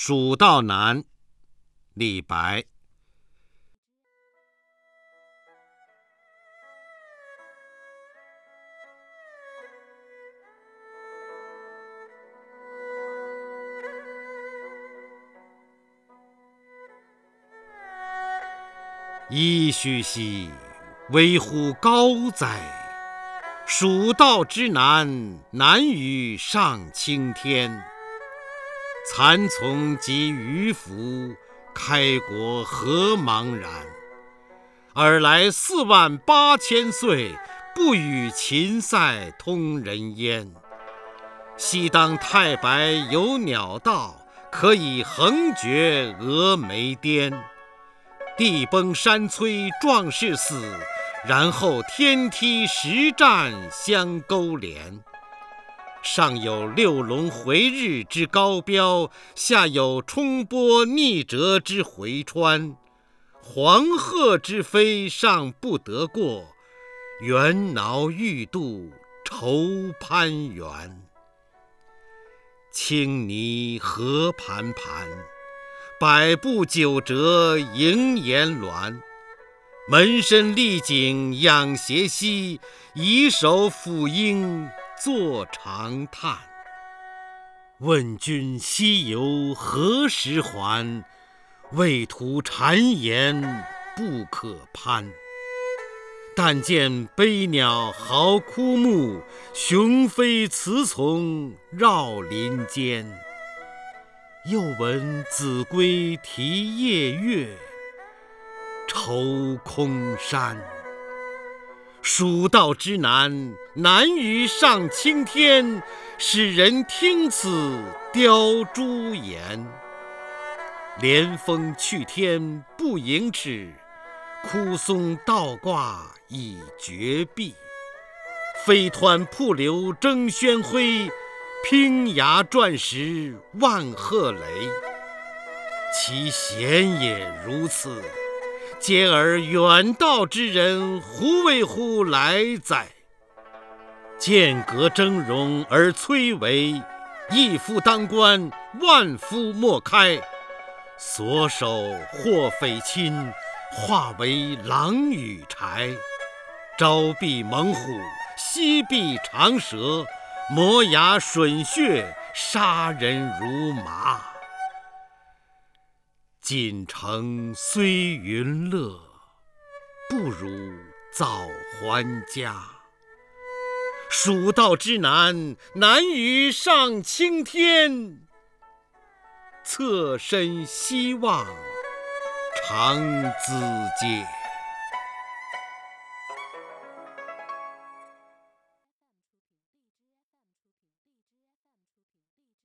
蜀道难，李白。噫吁兮，危乎高哉！蜀道之难，难于上青天。蚕丛及鱼凫，开国何茫然！尔来四万八千岁，不与秦塞通人烟。西当太白有鸟道，可以横绝峨眉巅。地崩山摧壮士死，然后天梯石栈相勾连。上有六龙回日之高标，下有冲波逆折之回川。黄鹤之飞尚不得过，猿猱欲度愁攀援。青泥何盘盘。百步九折萦岩峦，门深丽景仰斜溪，以手抚膺坐长叹。问君西游何时还？畏途谗言不可攀。但见悲鸟号枯木，雄飞雌从绕林间。又闻子规啼夜月，愁空山。蜀道之难，难于上青天。使人听此凋朱颜。连峰去天不盈尺，枯松倒挂已绝壁。飞湍瀑流争喧哗。砯崖转石万壑雷，其险也如此，嗟尔远道之人胡为乎来哉？剑阁峥嵘而崔嵬，一夫当关，万夫莫开。所守或匪亲，化为狼与豺。朝避猛虎，夕避长蛇。磨牙吮血，杀人如麻。锦城虽云乐，不如早还家。蜀道之难，难于上青天。侧身西望，长咨嗟。